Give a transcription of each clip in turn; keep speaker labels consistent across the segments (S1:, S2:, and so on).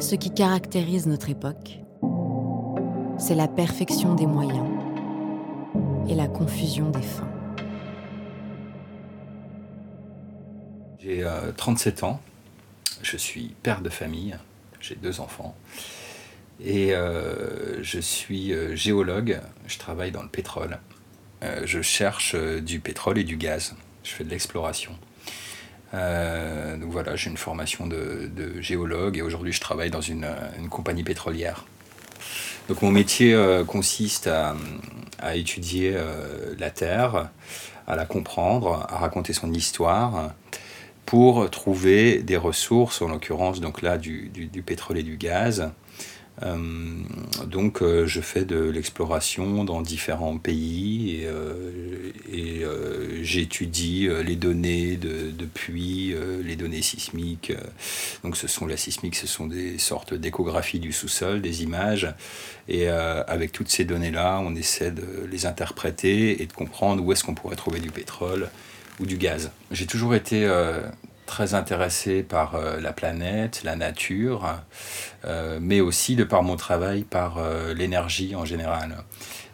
S1: Ce qui caractérise notre époque, c'est la perfection des moyens et la confusion des fins.
S2: J'ai 37 euh, ans, je suis père de famille, j'ai deux enfants et euh, je suis euh, géologue, je travaille dans le pétrole. je cherche du pétrole et du gaz, je fais de l'exploration. Donc voilà, j'ai une formation de, géologue et aujourd'hui je travaille dans une, compagnie pétrolière. Donc mon métier consiste à, étudier la Terre, à la comprendre, à raconter son histoire pour trouver des ressources, en l'occurrence donc là du, pétrole et du gaz. Euh, donc euh, je fais de l'exploration dans différents pays et, euh, j'étudie les données de, puits, les données sismiques. donc ce sont la sismique, ce sont des sortes d'échographies du sous-sol, des images. Et avec toutes ces données-là, on essaie de les interpréter et de comprendre où est-ce qu'on pourrait trouver du pétrole ou du gaz. J'ai toujours été très intéressé par euh, la planète, la nature, euh, mais aussi de par mon travail par l'énergie en général.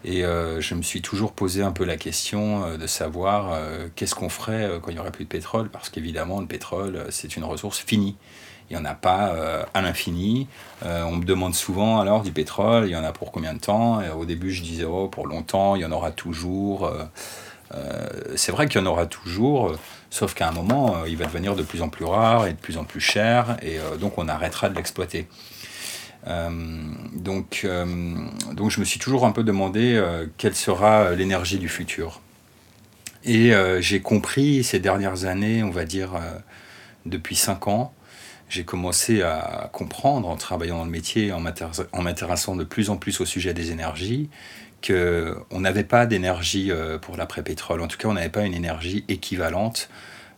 S2: Et je me suis toujours posé un peu la question de savoir qu'est-ce qu'on ferait quand il n'y aurait plus de pétrole, parce qu'évidemment le pétrole c'est une ressource finie. Il n'y en a pas à l'infini. on me demande souvent alors du pétrole, il y en a pour combien de temps? Au début je disais oh, pour longtemps, il y en aura toujours. Euh, c'est vrai qu'il y en aura toujours, euh, sauf qu'à un moment, euh, il va devenir de plus en plus rare et de plus en plus cher, et donc on arrêtera de l'exploiter. donc, donc je me suis toujours un peu demandé quelle sera l'énergie du futur. Et j'ai compris ces dernières années, on va dire depuis cinq ans, j'ai commencé à comprendre en travaillant dans le métier, en m'intéressant de plus en plus au sujet des énergies, qu'on n'avait pas d'énergie euh, pour l'après-pétrole. En tout cas, on n'avait pas une énergie équivalente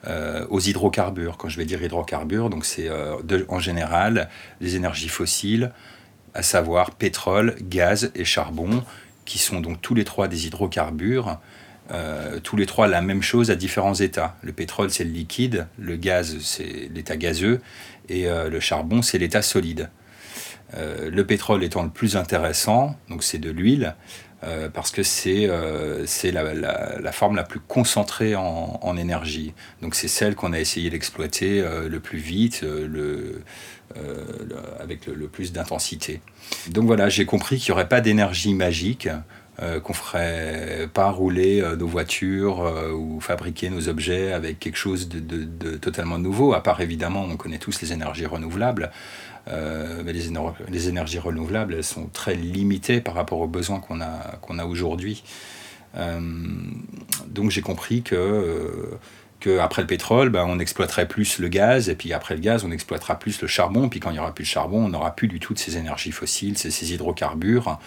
S2: euh, aux hydrocarbures. Quand je vais dire hydrocarbures, donc c'est euh, en général les énergies fossiles, à savoir pétrole, gaz et charbon, qui sont donc tous les trois des hydrocarbures. tous les trois la même chose à différents états. Le pétrole, c'est le liquide, le gaz, c'est l'état gazeux, et le charbon, c'est l'état solide. le pétrole étant le plus intéressant, donc c'est de l'huile, euh, parce que c'est euh, la, la, forme la plus concentrée en, énergie. Donc c'est celle qu'on a essayé d'exploiter euh, le plus vite, le, avec le, plus d'intensité. Donc voilà, j'ai compris qu'il n'y aurait pas d'énergie magique, qu'on ferait pas rouler nos voitures ou fabriquer nos objets avec quelque chose de, de, totalement nouveau, à part évidemment, on connaît tous les énergies renouvelables. Euh, les, énergies renouvelables, elles sont très limitées par rapport aux besoins qu'on a, qu'on a aujourd'hui. Euh, donc j'ai compris que, euh, que le pétrole, ben, on exploiterait plus le gaz, et puis après le gaz, on exploitera plus le charbon, puis quand il n'y aura plus de charbon, on n'aura plus du tout de ces énergies fossiles, ces, ces hydrocarbures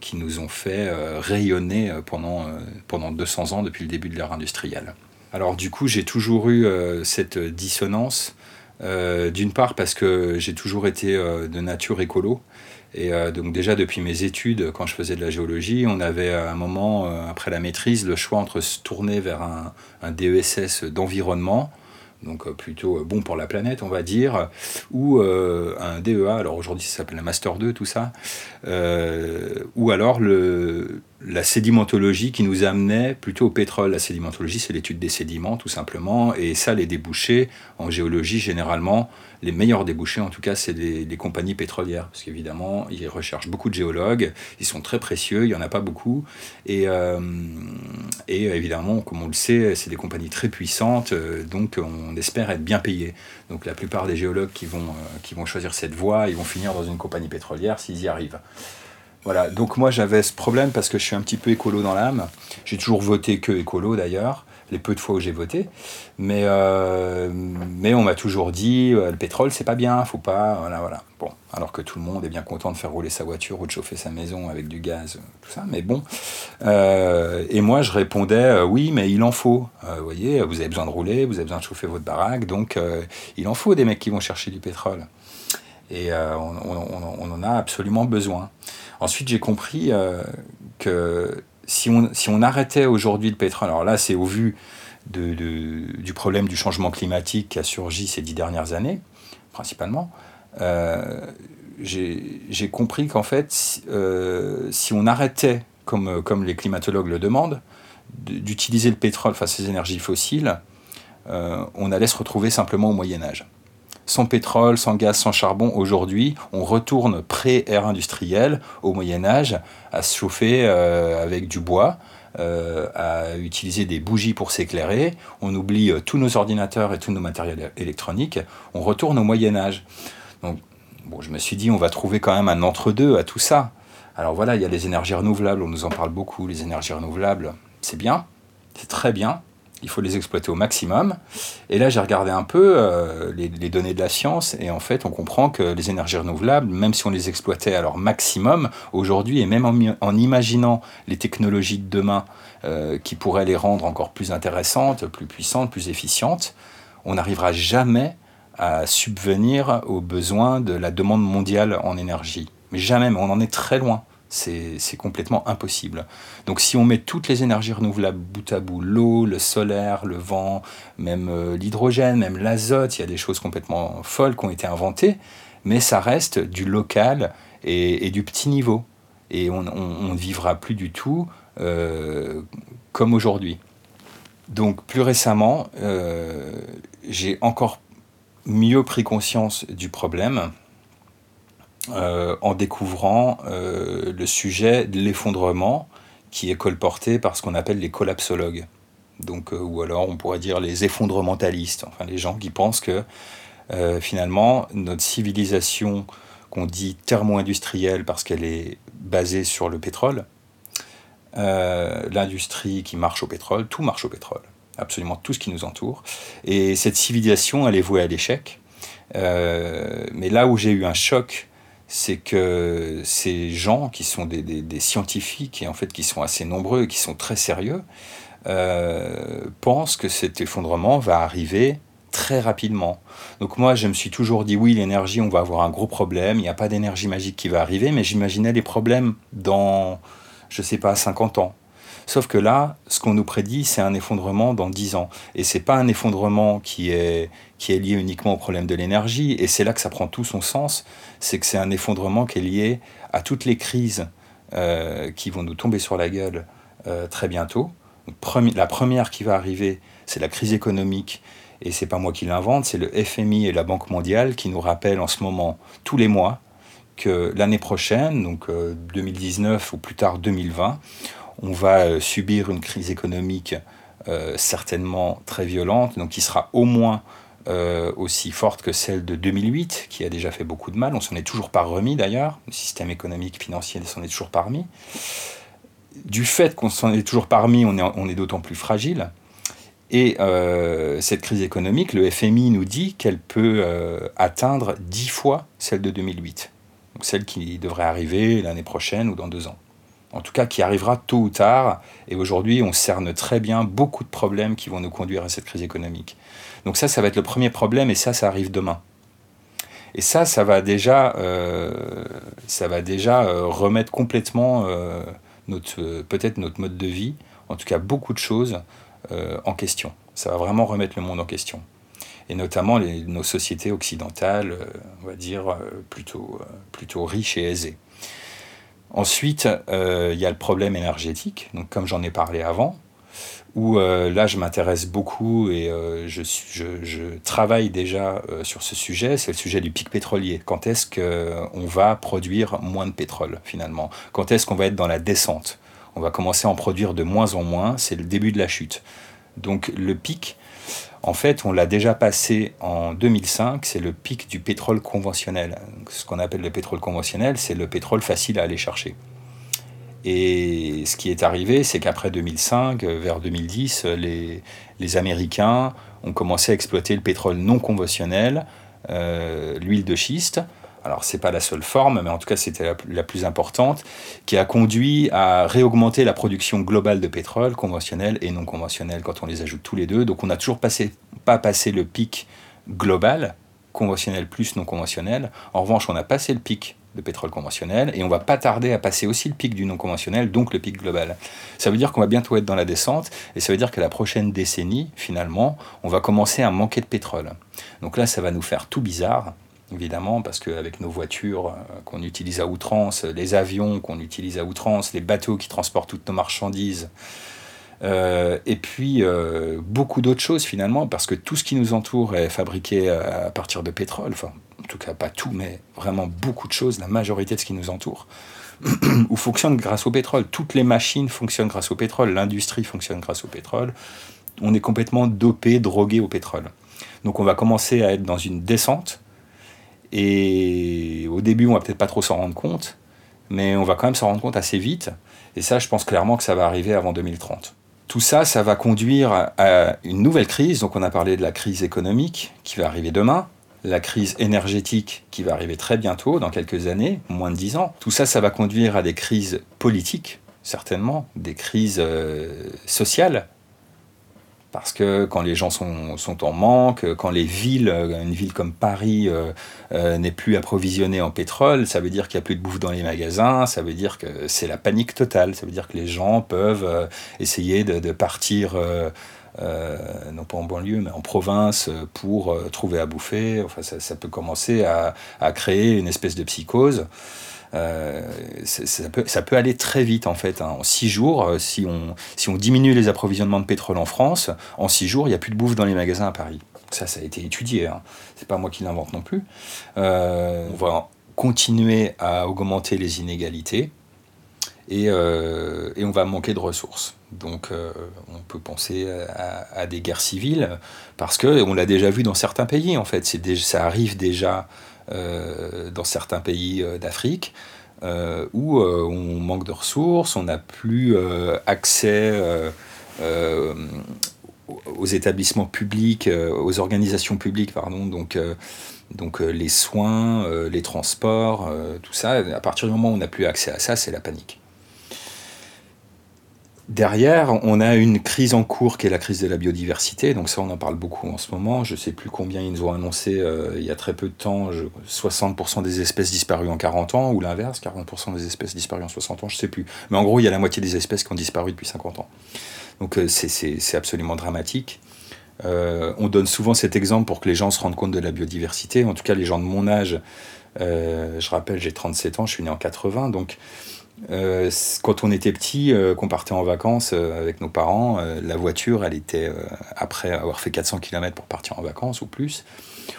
S2: qui nous ont fait rayonner pendant, pendant 200 ans depuis le début de l'ère industrielle. Alors du coup, j'ai toujours eu cette dissonance d'une part parce que j'ai toujours été euh, de nature écolo. Et euh, donc déjà depuis mes études, quand je faisais de la géologie, on avait à un moment, après la maîtrise, le choix entre se tourner vers un, un DESS d'environnement, donc plutôt bon pour la planète, on va dire, ou un DEA, alors aujourd'hui ça s'appelle un Master 2, tout ça, ou alors le, la sédimentologie qui nous amenait plutôt au pétrole. La sédimentologie, c'est l'étude des sédiments, tout simplement. Et ça, les débouchés, en géologie, généralement, les meilleurs débouchés, en tout cas, c'est les, compagnies pétrolières. Parce qu'évidemment, ils recherchent beaucoup de géologues. Ils sont très précieux, il n'y en a pas beaucoup. Et, euh, et évidemment, comme on le sait, c'est des compagnies très puissantes. Euh, donc, on espère être bien payés. Donc, la plupart des géologues qui vont, euh, qui vont choisir cette voie, ils vont finir dans une compagnie pétrolière s'ils y arrivent. Voilà, donc moi j'avais ce problème parce que je suis un petit peu écolo dans l'âme. J'ai toujours voté que écolo d'ailleurs, les peu de fois où j'ai voté. Mais, euh, mais on m'a toujours dit euh, le pétrole c'est pas bien, faut pas. Voilà, voilà. Bon, alors que tout le monde est bien content de faire rouler sa voiture ou de chauffer sa maison avec du gaz, tout ça. Mais bon. Euh, et moi je répondais oui, mais il en faut. vous voyez, vous avez besoin de rouler, vous avez besoin de chauffer votre baraque, donc il en faut des mecs qui vont chercher du pétrole. Et on, en a absolument besoin. Ensuite, j'ai compris euh, que si on, si on arrêtait aujourd'hui le pétrole, alors là, c'est au vu du problème du changement climatique qui a surgi ces dix dernières années, principalement, j'ai compris qu'en fait, si on arrêtait, comme, comme les climatologues le demandent, d'utiliser le pétrole, enfin ces énergies fossiles, on allait se retrouver simplement au Moyen Âge sans pétrole, sans gaz, sans charbon, aujourd'hui, on retourne pré-ère industrielle, au Moyen Âge, à se chauffer euh, avec du bois, euh, à utiliser des bougies pour s'éclairer, on oublie euh, tous nos ordinateurs et tous nos matériels électroniques, on retourne au Moyen Âge. Donc, bon, je me suis dit, on va trouver quand même un entre-deux à tout ça. Alors voilà, il y a les énergies renouvelables, on nous en parle beaucoup, les énergies renouvelables, c'est bien, c'est très bien, il faut les exploiter au maximum. Et là, j'ai regardé un peu euh, les, données de la science, et en fait, on comprend que les énergies renouvelables, même si on les exploitait à leur maximum, aujourd'hui, et même en, imaginant les technologies de demain euh, qui pourraient les rendre encore plus intéressantes, plus puissantes, plus efficientes, on n'arrivera jamais à subvenir aux besoins de la demande mondiale en énergie. Mais jamais, mais on en est très loin c'est complètement impossible. Donc si on met toutes les énergies renouvelables bout à bout, l'eau, le solaire, le vent, même euh, l'hydrogène, même l'azote, il y a des choses complètement folles qui ont été inventées, mais ça reste du local et, du petit niveau. Et on ne vivra plus du tout euh, comme aujourd'hui. Donc plus récemment, euh, j'ai encore mieux pris conscience du problème euh, en découvrant euh, le sujet de l'effondrement qui est colporté par ce qu'on appelle les collapsologues. Donc, euh, ou alors on pourrait dire les effondrementalistes, enfin les gens qui pensent que finalement notre civilisation qu'on dit thermo-industrielle parce qu'elle est basée sur le pétrole, l'industrie qui marche au pétrole, tout marche au pétrole, absolument tout ce qui nous entoure, et cette civilisation elle est vouée à l'échec. mais là où j'ai eu un choc c'est que ces gens qui sont des, scientifiques et en fait qui sont assez nombreux et qui sont très sérieux euh, pensent que cet effondrement va arriver très rapidement. Donc moi, je me suis toujours dit, oui, l'énergie, on va avoir un gros problème, il n'y a pas d'énergie magique qui va arriver, mais j'imaginais les problèmes dans, je ne sais pas, 50 ans. Sauf que là, ce qu'on nous prédit, c'est un effondrement dans 10 ans. Et c'est pas un effondrement qui est, qui est lié uniquement au problème de l'énergie. Et c'est là que ça prend tout son sens. C'est que c'est un effondrement qui est lié à toutes les crises euh, qui vont nous tomber sur la gueule euh, très bientôt. la première qui va arriver, c'est la crise économique. Et c'est pas moi qui l'invente, c'est le FMI et la Banque mondiale qui nous rappellent en ce moment, tous les mois, que l'année prochaine, donc 2019 euh, ou plus tard 2020, on va euh, subir une crise économique euh, certainement très violente, donc qui sera au moins euh, aussi forte que celle de 2008, qui a déjà fait beaucoup de mal. On s'en est toujours pas remis d'ailleurs. Le système économique, financier s'en est toujours pas remis. Du fait qu'on s'en est toujours pas remis, on est, on est d'autant plus fragile. Et cette crise économique, le FMI nous dit qu'elle peut atteindre dix fois celle de 2008. Donc celle qui devrait arriver l'année prochaine ou dans deux ans en tout cas qui arrivera tôt ou tard. Et aujourd'hui, on cerne très bien beaucoup de problèmes qui vont nous conduire à cette crise économique. Donc ça, ça va être le premier problème, et ça, ça arrive demain. Et ça, ça va déjà, euh, ça va déjà euh, remettre complètement euh, notre, peut-être notre mode de vie, en tout cas beaucoup de choses en question. Ça va vraiment remettre le monde en question. Et notamment nos sociétés occidentales, on va dire, plutôt, plutôt riches et aisées. Ensuite, euh, il y a le problème énergétique, donc comme j'en ai parlé avant, où euh, là je m'intéresse beaucoup et euh, je, je, travaille déjà sur ce sujet, c'est le sujet du pic pétrolier. Quand est-ce qu'on va produire moins de pétrole finalement? Quand est-ce qu'on va être dans la descente? On va commencer à en produire de moins en moins, c'est le début de la chute. Donc le pic, en fait, on l'a déjà passé en 2005, c'est le pic du pétrole conventionnel. Ce qu'on appelle le pétrole conventionnel, c'est le pétrole facile à aller chercher. Et ce qui est arrivé, c'est qu'après 2005, vers 2010, les, Américains ont commencé à exploiter le pétrole non conventionnel, euh, l'huile de schiste, alors c'est pas la seule forme, mais en tout cas c'était la, plus importante, qui a conduit à réaugmenter la production globale de pétrole, conventionnel et non conventionnel, quand on les ajoute tous les deux. Donc on n'a toujours pas passé le pic global, conventionnel plus non conventionnel. En revanche, on a passé le pic de pétrole conventionnel et on va pas tarder à passer aussi le pic du non conventionnel, donc le pic global. Ça veut dire qu'on va bientôt être dans la descente et ça veut dire que la prochaine décennie, finalement, on va commencer à manquer de pétrole. Donc là, ça va nous faire tout bizarre évidemment, parce qu'avec nos voitures qu'on utilise à outrance, les avions qu'on utilise à outrance, les bateaux qui transportent toutes nos marchandises, et puis beaucoup d'autres choses finalement, parce que tout ce qui nous entoure est fabriqué à partir de pétrole, enfin en tout cas pas tout, mais vraiment beaucoup de choses, la majorité de ce qui nous entoure, ou fonctionne grâce au pétrole. Toutes les machines fonctionnent grâce au pétrole, l'industrie fonctionne grâce au pétrole. On est complètement dopé, drogué au pétrole. Donc on va commencer à être dans une descente. Et au début, on va peut-être pas trop s'en rendre compte, mais on va quand même s'en rendre compte assez vite. Et ça, je pense clairement que ça va arriver avant 2030. Tout ça, ça va conduire à une nouvelle crise. Donc on a parlé de la crise économique qui va arriver demain, la crise énergétique qui va arriver très bientôt, dans quelques années, moins de dix ans. Tout ça, ça va conduire à des crises politiques, certainement, des crises euh, sociales. Parce que quand les gens sont, en manque, quand les villes, euh, une ville comme Paris euh, n'est plus approvisionnée en pétrole, ça veut dire qu'il n'y a plus de bouffe dans les magasins, ça veut dire que c'est la panique totale, ça veut dire que les gens peuvent essayer de, partir euh, non pas en banlieue, mais en province, pour euh, trouver à bouffer. Enfin, ça, peut commencer à, créer une espèce de psychose. Euh, ça, peut, aller très vite en fait. Hein. En six jours, si on, si on diminue les approvisionnements de pétrole en France, en six jours, il n'y a plus de bouffe dans les magasins à Paris. Ça, ça a été étudié. Hein. C'est pas moi qui l'invente non plus. on va continuer à augmenter les inégalités et, et on va manquer de ressources. Donc euh, on peut penser à, des guerres civiles, parce que on l'a déjà vu dans certains pays, en fait. ça arrive déjà euh, dans certains pays euh, d'Afrique, où on manque de ressources, on n'a plus accès aux établissements publics, aux organisations publiques, pardon, donc, donc les soins, les transports, tout ça. À partir du moment où on n'a plus accès à ça, c'est la panique. Derrière, on a une crise en cours qui est la crise de la biodiversité. Donc ça, on en parle beaucoup en ce moment. Je ne sais plus combien ils nous ont annoncé euh, il y a très peu de temps. 60% des espèces disparues en 40 ans, ou l'inverse, 40% des espèces disparues en 60 ans, je ne sais plus. Mais en gros, il y a la moitié des espèces qui ont disparu depuis 50 ans. Donc euh, c'est absolument dramatique. Euh, on donne souvent cet exemple pour que les gens se rendent compte de la biodiversité. En tout cas, les gens de mon âge, je rappelle, j'ai 37 ans, je suis né en 80, donc euh, quand on était petit, euh, qu'on partait en vacances euh, avec nos parents, la voiture, elle était, après avoir fait 400 km pour partir en vacances ou plus,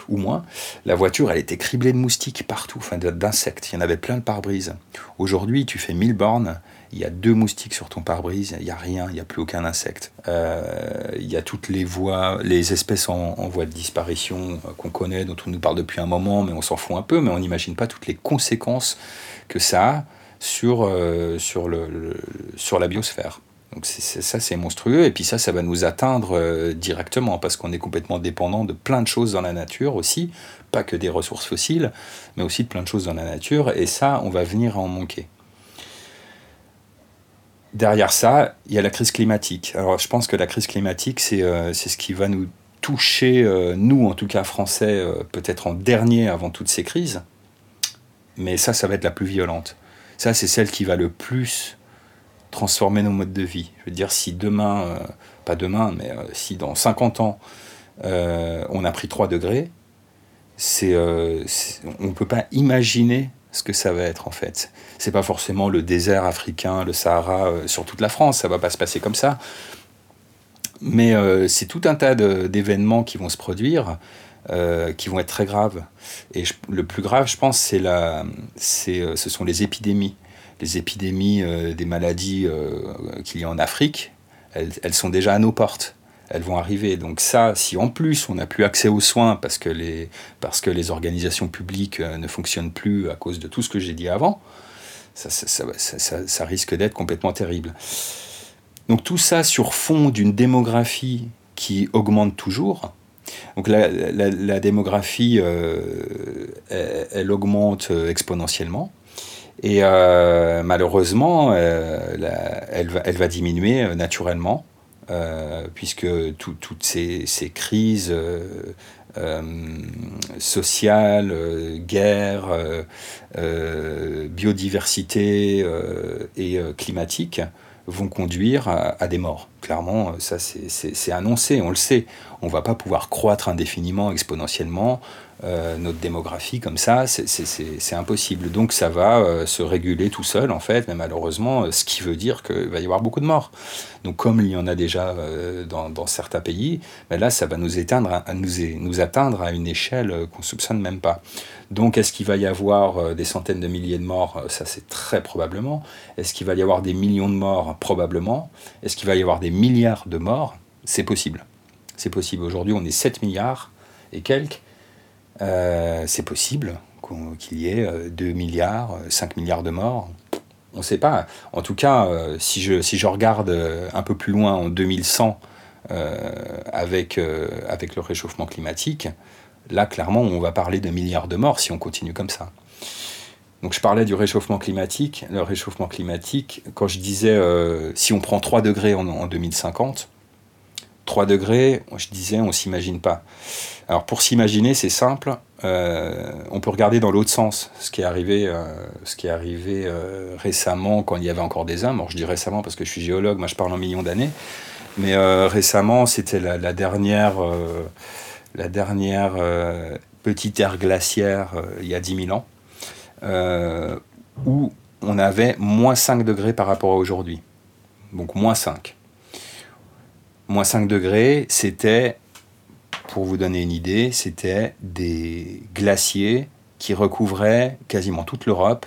S2: ou moins, la voiture, elle était criblée de moustiques partout, enfin d'insectes. Il y en avait plein de pare-brise. Aujourd'hui, tu fais 1000 bornes, il y a deux moustiques sur ton pare-brise, il n'y a rien, il n'y a plus aucun insecte. il y a toutes les voies, les espèces en, en voie de disparition qu'on connaît, dont on nous parle depuis un moment, mais on s'en fout un peu, mais on n'imagine pas toutes les conséquences que ça a sur, euh, sur, le, sur la biosphère. Donc ça, c'est monstrueux. Et puis ça, ça va nous atteindre euh, directement parce qu'on est complètement dépendant de plein de choses dans la nature aussi, pas que des ressources fossiles, mais aussi de plein de choses dans la nature. Et ça, on va venir en manquer. Derrière ça, il y a la crise climatique. Alors je pense que la crise climatique, c'est euh, ce qui va nous toucher, nous en tout cas français, peut-être en dernier avant toutes ces crises. Mais ça, ça va être la plus violente. Ça, c'est celle qui va le plus transformer nos modes de vie. Je veux dire, si demain, euh, pas demain, mais euh, si dans 50 ans, euh, on a pris 3 degrés, c'est, on ne peut pas imaginer ce que ça va être en fait. C'est pas forcément le désert africain, le Sahara sur toute la France, ça va pas se passer comme ça. Mais c'est tout un tas d'événements qui vont se produire euh, qui vont être très graves. Et le plus grave, je pense, c'est la, c'est, euh, ce sont les épidémies. Les épidémies euh, des maladies qu'il y a en Afrique, elles, elles, sont déjà à nos portes. Elles vont arriver. Donc ça, si en plus on n'a plus accès aux soins parce que les, parce que les organisations publiques ne fonctionnent plus à cause de tout ce que j'ai dit avant, ça, ça, ça, ça risque d'être complètement terrible. Donc tout ça sur fond d'une démographie qui augmente toujours, donc la, démographie, euh, elle, augmente euh, exponentiellement. Et euh, malheureusement, elle, va, diminuer naturellement, puisque toutes ces, crises sociales, guerres, biodiversité et climatiques vont conduire à, des morts. clairement, ça c'est annoncé, on le sait. On ne va pas pouvoir croître indéfiniment, exponentiellement. Euh, notre démographie comme ça, c'est impossible. Donc ça va euh, se réguler tout seul, en fait, mais malheureusement, ce qui veut dire qu'il va y avoir beaucoup de morts. Donc comme il y en a déjà dans, certains pays, ben là, ça va nous, éteindre, nous, nous atteindre à une échelle qu'on ne soupçonne même pas. Donc est-ce qu'il va y avoir des centaines de milliers de morts? Ça c'est très probablement. Est-ce qu'il va y avoir des millions de morts? Probablement. Est-ce qu'il va y avoir des milliards de morts? C'est possible. C'est possible. Aujourd'hui, on est 7 milliards et quelques. Euh, c'est possible qu'il y ait 2 euh, milliards, 5 euh, milliards de morts. On ne sait pas. En tout cas, si, je, regarde un peu plus loin en 2100 avec, le réchauffement climatique, là, clairement, on va parler de milliards de morts si on continue comme ça. Donc je parlais du réchauffement climatique. Le réchauffement climatique, quand je disais si on prend 3 degrés en, 2050, 3 degrés, je disais on s'imagine pas. Alors pour s'imaginer, c'est simple. Euh, on peut regarder dans l'autre sens ce qui est arrivé, euh, ce qui est arrivé récemment quand il y avait encore des hommes. Alors je dis récemment parce que je suis géologue, moi je parle en millions d'années. Mais récemment, c'était la, dernière, la dernière petite ère glaciaire il y a 10 000 ans. Euh, où on avait moins 5 degrés par rapport à aujourd'hui. Donc moins 5. Moins 5 degrés, c'était, pour vous donner une idée, c'était des glaciers qui recouvraient quasiment toute l'Europe,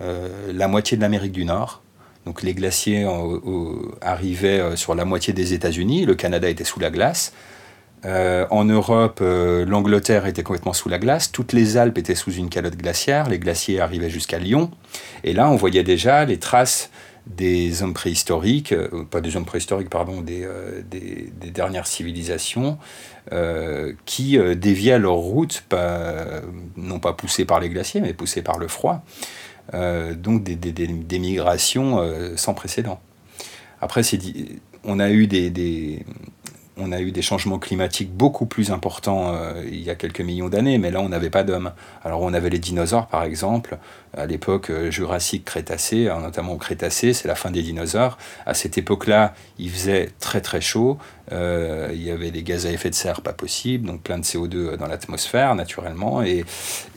S2: euh, la moitié de l'Amérique du Nord. Donc les glaciers arrivaient euh, sur la moitié des États-Unis, le Canada était sous la glace, euh, en Europe, euh, l'Angleterre était complètement sous la glace, toutes les Alpes étaient sous une calotte glaciaire, les glaciers arrivaient jusqu'à Lyon, et là on voyait déjà les traces des hommes préhistoriques, euh, pas des hommes préhistoriques, pardon, des, dernières civilisations, qui déviaient leur route, non pas poussées par les glaciers, mais poussées par le froid, donc des, migrations sans précédent. Après, on a eu des on a eu des changements climatiques beaucoup plus importants euh, il y a quelques millions d'années, mais là on n'avait pas d'hommes. Alors on avait les dinosaures par exemple, à l'époque euh, Jurassique-Crétacé, hein, notamment au Crétacé, c'est la fin des dinosaures. À cette époque-là, il faisait très très chaud, euh, il y avait des gaz à effet de serre pas possible, donc plein de CO2 dans l'atmosphère naturellement. Et,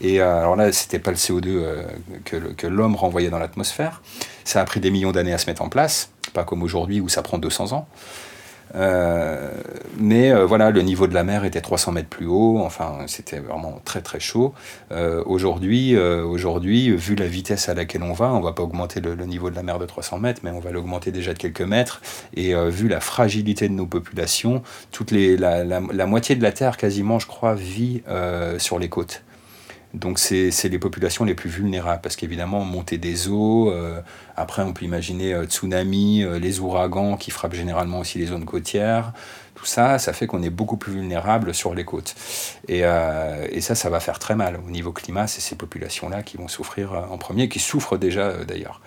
S2: et alors là, c'était pas le CO2 que, que l'homme renvoyait dans l'atmosphère. Ça a pris des millions d'années à se mettre en place, pas comme aujourd'hui où ça prend 200 ans. Euh, mais euh, voilà, le niveau de la mer était 300 mètres plus haut. Enfin, c'était vraiment très très chaud. Euh, aujourd'hui, aujourd'hui, vu la vitesse à laquelle on va, on va pas augmenter le, niveau de la mer de 300 mètres, mais on va l'augmenter déjà de quelques mètres. Et vu la fragilité de nos populations, toutes la, moitié de la terre quasiment, je crois, vit sur les côtes. Donc c'est les populations les plus vulnérables parce qu'évidemment montée des eaux, euh, après on peut imaginer euh, tsunamis, euh, les ouragans qui frappent généralement aussi les zones côtières, tout ça, ça fait qu'on est beaucoup plus vulnérable sur les côtes. Et, et, ça, ça va faire très mal au niveau climat, c'est ces populations-là qui vont souffrir en premier, qui souffrent déjà d'ailleurs.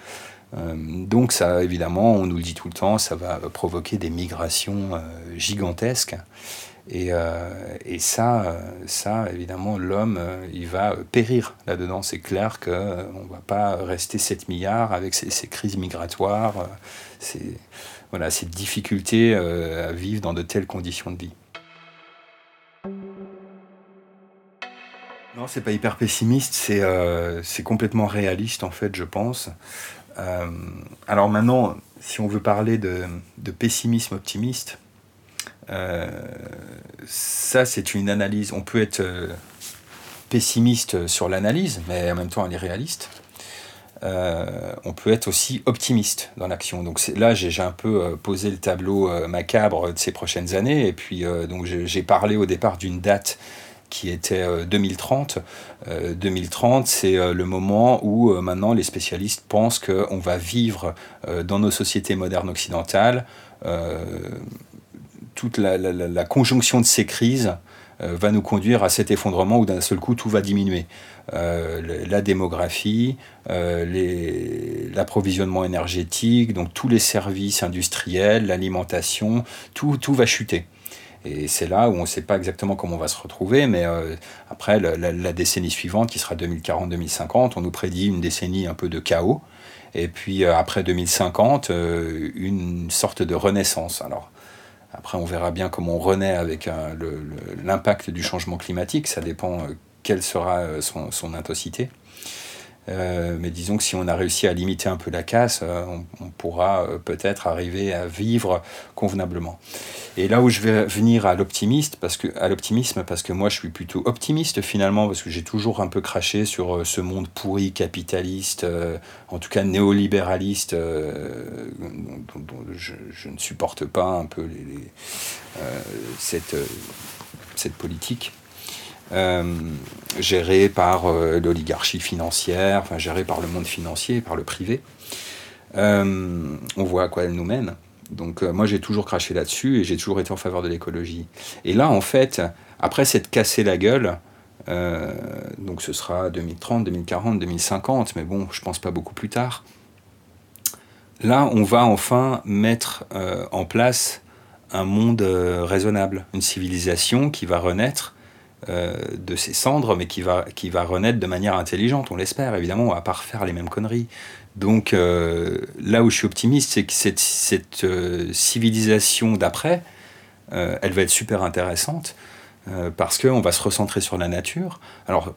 S2: donc ça, évidemment, on nous le dit tout le temps, ça va provoquer des migrations gigantesques. Et, euh, et ça, ça, évidemment, l'homme, euh, il va périr là-dedans. C'est clair qu'on ne va pas rester 7 milliards avec ces, crises migratoires, euh, ces, voilà, ces difficultés à vivre dans de telles conditions de vie. Non, c'est pas hyper pessimiste, c'est c'est complètement réaliste en fait, je pense. alors maintenant, si on veut parler de, de pessimisme optimiste, euh, ça, c'est une analyse. On peut être euh, pessimiste sur l'analyse, mais en même temps, elle est réaliste. Euh, on peut être aussi optimiste dans l'action. Donc là, j'ai un peu posé le tableau macabre de ces prochaines années, et puis j'ai parlé au départ d'une date qui était 2030. 2030, c'est le moment où maintenant les spécialistes pensent qu'on va vivre dans nos sociétés modernes occidentales toute la, conjonction de ces crises euh, va nous conduire à cet effondrement où d'un seul coup tout va diminuer. Euh, la démographie, euh, l'approvisionnement énergétique, donc tous les services industriels, l'alimentation, tout, tout va chuter. Et c'est là où on ne sait pas exactement comment on va se retrouver, mais après la, décennie suivante, qui sera 2040-2050, on nous prédit une décennie un peu de chaos, et puis après 2050, une sorte de renaissance. Alors après, on verra bien comment on renaît avec l'impact du changement climatique, ça dépend quelle sera son intensité. Euh, mais disons que si on a réussi à limiter un peu la casse, euh, on, pourra euh, peut-être arriver à vivre convenablement. Et là où je vais venir à l'optimiste, parce que à l'optimisme, parce que moi je suis plutôt optimiste finalement, parce que j'ai toujours un peu craché sur ce monde pourri capitaliste, en tout cas néolibéraliste, dont, je, ne supporte pas un peu cette, cette politique. Euh, géré par euh, l'oligarchie financière, enfin géré par le monde financier, par le privé. Euh, on voit à quoi elle nous mène. Donc moi j'ai toujours craché là-dessus et j'ai toujours été en faveur de l'écologie. Et là en fait, après s'être cassé la gueule, donc ce sera 2030, 2040, 2050, mais bon, je pense pas beaucoup plus tard. Là, on va enfin mettre en place un monde raisonnable, une civilisation qui va renaître de ses cendres, mais qui va, qui va renaître de manière intelligente, on l'espère. Évidemment, on va pas refaire les mêmes conneries. Donc euh, là où je suis optimiste, c'est que cette, cette euh, civilisation d'après, elle va être super intéressante parce qu'on va se recentrer sur la nature. Alors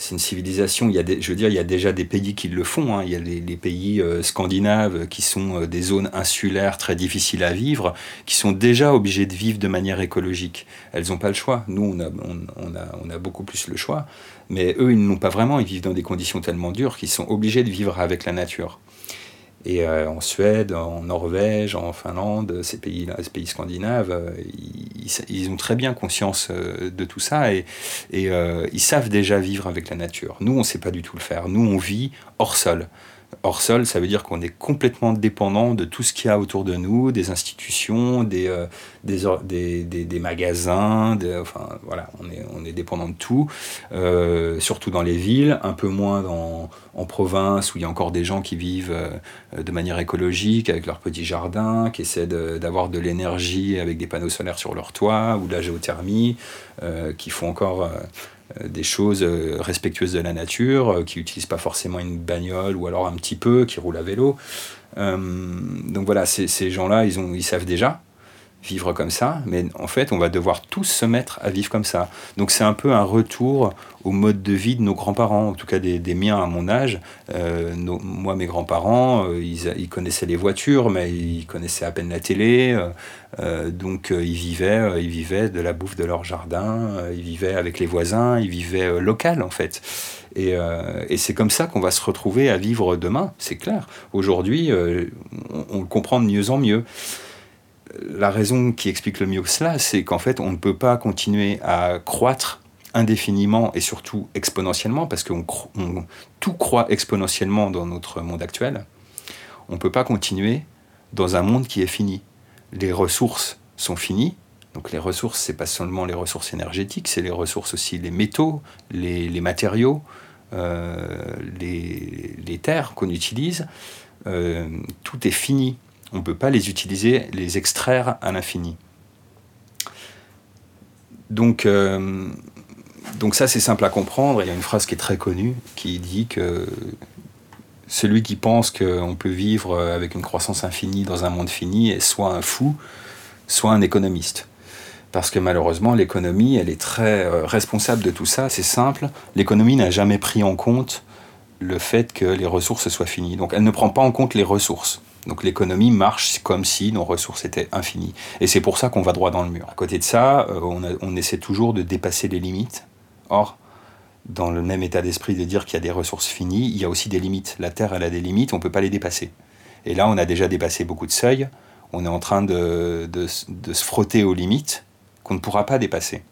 S2: c'est une civilisation. Il y a des, je veux dire, il y a déjà des pays qui le font. Hein. Il y a les, pays euh, scandinaves qui sont euh, des zones insulaires très difficiles à vivre, qui sont déjà obligés de vivre de manière écologique. Elles n'ont pas le choix. Nous, on a, on, a, on a beaucoup plus le choix. Mais eux, ils n'ont pas vraiment. Ils vivent dans des conditions tellement dures qu'ils sont obligés de vivre avec la nature. Et euh, en Suède, en Norvège, en Finlande, ces pays, ces pays scandinaves, euh, ils, ont très bien conscience euh, de tout ça et, et ils savent déjà vivre avec la nature. Nous, on ne sait pas du tout le faire. Nous, on vit hors sol hors sol, ça veut dire qu'on est complètement dépendant de tout ce qu'il y a autour de nous, des institutions, des, euh, des, des, des, magasins, enfin voilà, on est, on est dépendant de tout, euh, surtout dans les villes, un peu moins dans, en province où il y a encore des gens qui vivent euh, de manière écologique avec leur petit jardin, qui essaient d'avoir de, l'énergie avec des panneaux solaires sur leur toit ou de la géothermie, qui font encore des choses euh, respectueuses de la nature, euh, qui n'utilisent pas forcément une bagnole ou alors un petit peu, qui roulent à vélo. donc voilà, ces, gens-là, ils, ils savent déjà vivre comme ça, mais en fait, on va devoir tous se mettre à vivre comme ça. Donc c'est un peu un retour au mode de vie de nos grands-parents, en tout cas des, miens à mon âge. Euh, moi, mes grands-parents, euh, ils, connaissaient les voitures, mais ils connaissaient à peine la télé. Euh, donc ils vivaient, ils vivaient de la bouffe de leur jardin, ils vivaient avec les voisins, ils vivaient local en fait. Et, c'est comme ça qu'on va se retrouver à vivre demain, c'est clair. Aujourd'hui, on, on le comprend de mieux en mieux la raison qui explique le mieux cela, c'est qu'en fait, on ne peut pas continuer à croître indéfiniment et surtout exponentiellement, parce que tout croît exponentiellement dans notre monde actuel. On ne peut pas continuer dans un monde qui est fini. Les ressources sont finies. Donc les ressources, c'est pas seulement les ressources énergétiques, c'est les ressources aussi, les métaux, les, matériaux, euh, les, terres qu'on utilise. Euh, tout est fini on ne peut pas les utiliser, les extraire à l'infini. Donc, euh, donc ça, c'est simple à comprendre. Il y a une phrase qui est très connue qui dit que celui qui pense qu'on peut vivre avec une croissance infinie dans un monde fini est soit un fou, soit un économiste. Parce que malheureusement, l'économie, elle est très euh, responsable de tout ça. C'est simple. L'économie n'a jamais pris en compte le fait que les ressources soient finies. Donc elle ne prend pas en compte les ressources. Donc l'économie marche comme si nos ressources étaient infinies. Et c'est pour ça qu'on va droit dans le mur. À côté de ça, euh, on, essaie toujours de dépasser les limites. Or, dans le même état d'esprit de dire qu'il y a des ressources finies, il y a aussi des limites. La Terre, elle a des limites, on ne peut pas les dépasser. Et là, on a déjà dépassé beaucoup de seuils. On est en train de, se frotter aux limites qu'on ne pourra pas dépasser.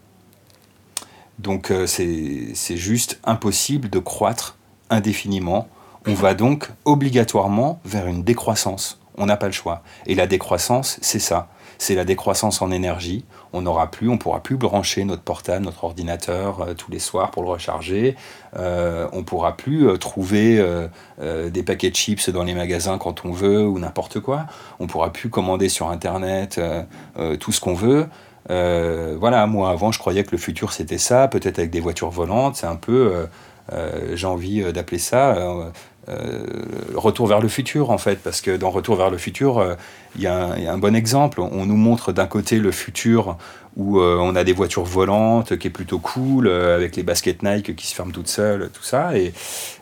S2: Donc euh, c'est juste impossible de croître indéfiniment on va donc obligatoirement vers une décroissance. On n'a pas le choix. Et la décroissance, c'est ça. C'est la décroissance en énergie. On n'aura plus, on pourra plus brancher notre portable, notre ordinateur euh, tous les soirs pour le recharger. Euh, on pourra plus euh, trouver des paquets de chips dans les magasins quand on veut ou n'importe quoi. On pourra plus commander sur internet tout ce qu'on veut. voilà, moi avant je croyais que le futur c'était ça, peut-être avec des voitures volantes, c'est un peu, j'ai envie d'appeler ça retour vers le futur en fait, parce que dans Retour vers le futur, euh, il y, a un bon exemple. On nous montre d'un côté le futur où euh, on a des voitures volantes qui est plutôt cool, avec les baskets Nike qui se ferment toutes seules, tout ça. Et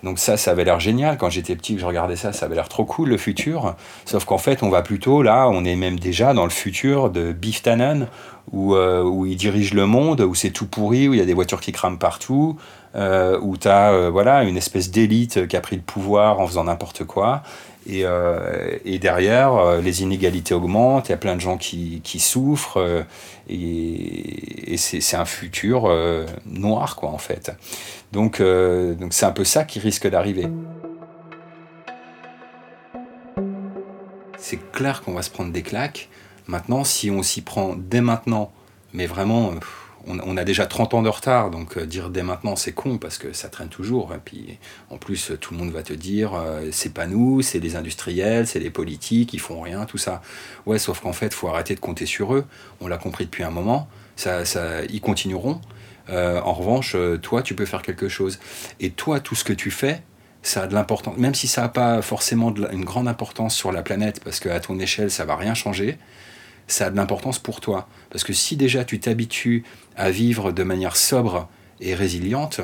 S2: donc ça, ça avait l'air génial. Quand j'étais petit, je regardais ça, ça avait l'air trop cool le futur. Sauf qu'en fait, on va plutôt là, on est même déjà dans le futur de Biff Tannen, où, où il dirige le monde, où c'est tout pourri, où il y a des voitures qui crament partout, euh, où tu as euh, voilà, une espèce d'élite qui a pris le pouvoir en faisant n'importe quoi. Et, euh, derrière, les inégalités augmentent, il y a plein de gens qui, qui souffrent, et, et c'est un futur noir, quoi, en fait. Donc donc c'est un peu ça qui risque d'arriver. C'est clair qu'on va se prendre des claques. Maintenant, si on s'y prend dès maintenant, mais vraiment on, a déjà 30 ans de retard, donc euh, dire dès maintenant c'est con parce que ça traîne toujours. Et puis en plus, tout le monde va te dire euh, c'est pas nous, c'est les industriels, c'est les politiques, ils font rien, tout ça. Ouais, sauf qu'en fait, faut arrêter de compter sur eux. On l'a compris depuis un moment. Ça, ça, ils continueront. Euh, en revanche, toi, tu peux faire quelque chose. Et toi, tout ce que tu fais, ça a de l'importance. Même si ça n'a pas forcément une grande importance sur la planète, parce qu'à ton échelle, ça va rien changer ça a de l'importance pour toi. Parce que si déjà tu t'habitues à vivre de manière sobre et résiliente,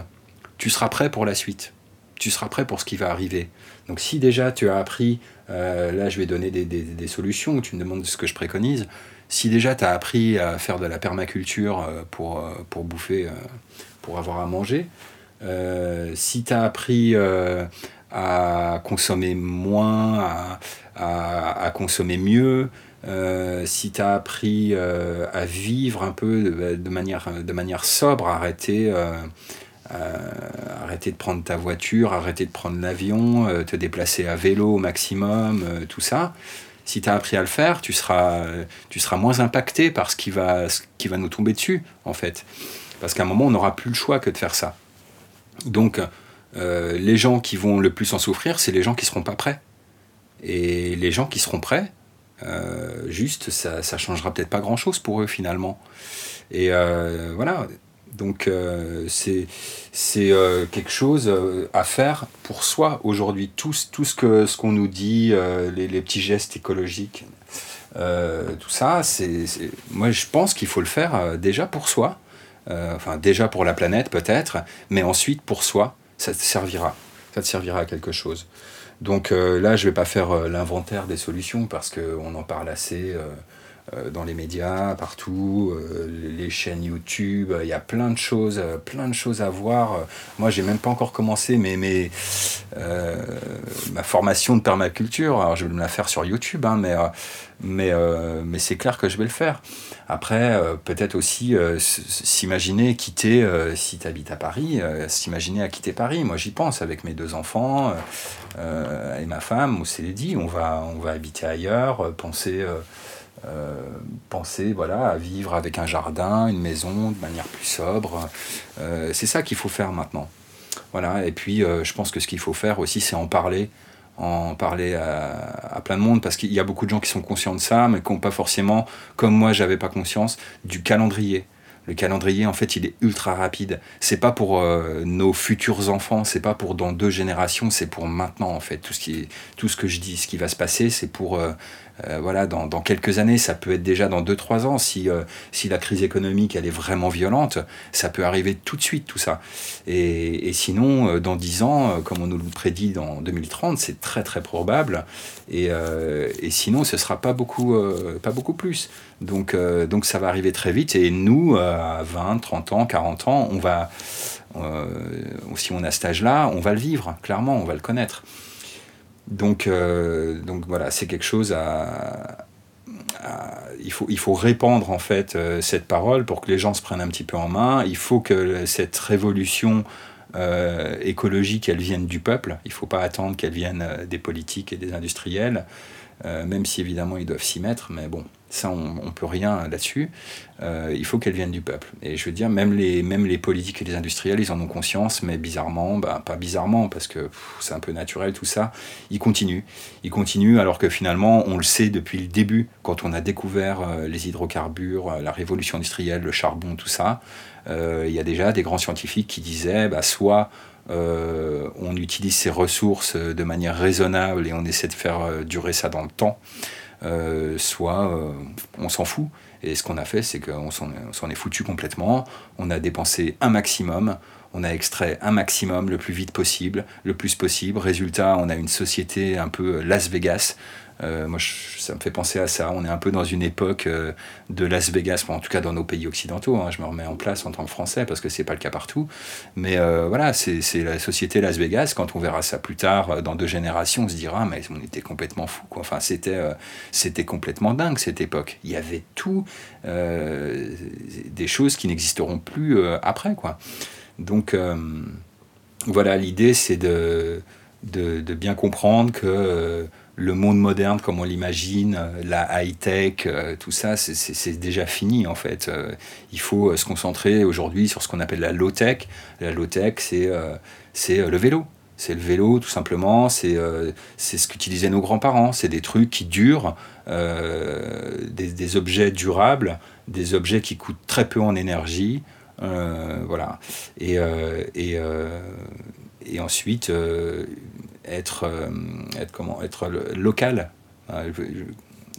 S2: tu seras prêt pour la suite. Tu seras prêt pour ce qui va arriver. Donc si déjà tu as appris, euh, là je vais donner des, des, des, solutions, tu me demandes ce que je préconise, si déjà tu as appris à faire de la permaculture euh, pour, euh, pour bouffer, pour avoir à manger, si tu as appris à consommer moins, à, à, à consommer mieux, euh, si tu as appris euh, à vivre un peu de, manière, de manière sobre, arrêter, euh, arrêter de prendre ta voiture, arrêter de prendre l'avion, te déplacer à vélo au maximum, tout ça, si tu as appris à le faire, tu seras, tu seras moins impacté par ce qui, va, ce qui va nous tomber dessus, en fait. Parce qu'à un moment, on n'aura plus le choix que de faire ça. Donc, les gens qui vont le plus en souffrir, c'est les gens qui seront pas prêts. Et les gens qui seront prêts, euh, juste, ça, ça changera peut-être pas grand-chose pour eux finalement. Et euh, voilà, donc euh, c'est quelque chose à faire pour soi aujourd'hui. Tout, tout ce qu'on ce qu'on nous dit, les, les, petits gestes écologiques, tout ça, c'est moi je pense qu'il faut le faire déjà pour soi. enfin déjà pour la planète peut-être, mais ensuite pour soi, ça te servira. Ça te servira à quelque chose. Donc euh, là, je ne vais pas faire euh, l'inventaire des solutions parce qu'on en parle assez euh, dans les médias, partout, les chaînes YouTube, il y a plein de choses, plein de choses à voir. Moi, j'ai même pas encore commencé mais, ma formation de permaculture. Alors, je vais me la faire sur YouTube, hein, mais mais, euh, mais c'est clair que je vais le faire. Après, euh, peut-être aussi euh, s'imaginer quitter, si tu habites à Paris, s'imaginer à quitter Paris. Moi, j'y pense avec mes deux enfants et ma femme, on s'est dit, on va, on va habiter ailleurs, penser, penser voilà, à vivre avec un jardin, une maison de manière plus sobre. c'est ça qu'il faut faire maintenant. Voilà, et puis je pense que ce qu'il faut faire aussi, c'est en parler en parler à, plein de monde parce qu'il y a beaucoup de gens qui sont conscients de ça, mais qui n'ont pas forcément, comme moi, j'avais pas conscience du calendrier. Le calendrier, en fait, il est ultra rapide. C'est pas pour euh, nos futurs enfants, c'est pas pour dans deux générations, c'est pour maintenant, en fait. Tout ce, qui tout ce que je dis, ce qui va se passer, c'est pour euh, euh, voilà, dans, dans, quelques années, ça peut être déjà dans 2-3 ans. Si, euh, si la crise économique elle est vraiment violente, ça peut arriver tout de suite, tout ça. Et, et sinon, euh, dans 10 ans, comme on nous le prédit dans 2030, c'est très très probable. Et, et, sinon, ce sera pas beaucoup, pas beaucoup plus. Donc, donc ça va arriver très vite. Et nous, à 20, 30 ans, 40 ans, on va, si on a cet âge-là, on va le vivre, clairement, on va le connaître. Donc, euh, donc voilà, c'est quelque chose à, il, faut, il répandre en fait euh, cette parole pour que les gens se prennent un petit peu en main. Il faut que cette révolution euh, écologique, elle vienne du peuple. Il ne faut pas attendre qu'elle vienne des politiques et des industriels. même si évidemment ils doivent s'y mettre, mais bon, ça, on ne peut rien là-dessus. Euh, il faut qu'elle vienne du peuple. Et je veux dire, même les, même les politiques et les industriels, ils en ont conscience, mais bizarrement, bah, pas bizarrement, parce que c'est un peu naturel tout ça, ils continuent. Ils continuent alors que finalement, on le sait depuis le début, quand on a découvert euh, les hydrocarbures, euh, la révolution industrielle, le charbon, tout ça, il y a déjà des grands scientifiques qui disaient, bah, soit on utilise ces ressources de manière raisonnable et on essaie de faire durer ça dans le temps, euh, soit euh, on s'en fout. Et ce qu'on a fait, c'est qu'on s'en est foutu complètement. On a dépensé un maximum, on a extrait un maximum le plus vite possible, le plus possible. Résultat, on a une société un peu Las Vegas euh, moi, ça me fait penser à ça. On est un peu dans une époque euh, de Las Vegas, en tout cas dans nos pays occidentaux. Hein. je me remets en place en tant que Français parce que c'est pas le cas partout. Mais euh, voilà, c'est la société Las Vegas. Quand on verra ça plus tard, dans deux générations, on se dira, mais on était complètement fou. Enfin, c'était c'était complètement dingue cette époque. Il y avait tout, des choses qui n'existeront plus après, quoi. Donc voilà, l'idée, c'est de, de, bien comprendre que le monde moderne comme on l'imagine, euh, la high-tech, euh, tout ça, c'est déjà fini en fait. Euh, il faut se concentrer aujourd'hui sur ce qu'on appelle la low-tech. La low-tech, c'est le vélo. C'est le vélo tout simplement, c'est ce qu'utilisaient nos grands-parents. C'est des trucs qui durent, des, objets durables, des objets qui coûtent très peu en énergie. voilà. Et, et, et ensuite, être, euh, être, comment, être local, hein,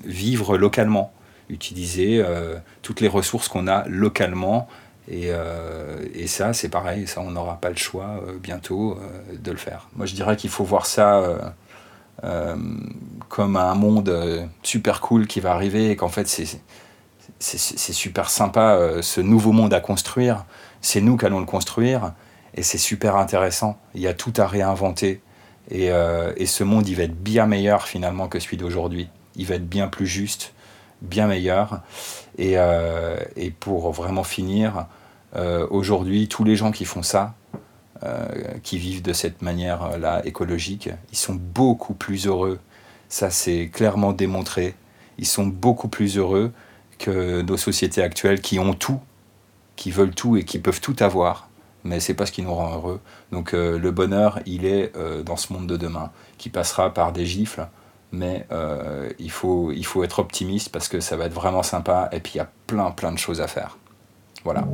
S2: vivre localement, utiliser euh, toutes les ressources qu'on a localement. Et, euh, et ça, c'est pareil, ça, on n'aura pas le choix bientôt de le faire. Moi, je dirais qu'il faut voir ça comme un monde super cool qui va arriver et qu'en fait, c'est super sympa, ce nouveau monde à construire. C'est nous qui allons le construire et c'est super intéressant. Il y a tout à réinventer. Euh, et, ce monde, il va être bien meilleur finalement que celui d'aujourd'hui. Il va être bien plus juste, bien meilleur. Et, euh, pour vraiment finir, euh, aujourd'hui, tous les gens qui font ça, qui vivent de cette manière-là écologique, ils sont beaucoup plus heureux. Ça, c'est clairement démontré. Ils sont beaucoup plus heureux que nos sociétés actuelles qui ont tout, qui veulent tout et qui peuvent tout avoir mais c'est pas ce qui nous rend heureux. Donc euh, le bonheur, il est euh, dans ce monde de demain, qui passera par des gifles, mais euh, il, faut, il faut être optimiste parce que ça va être vraiment sympa, et puis il y a plein plein de choses à faire. Voilà.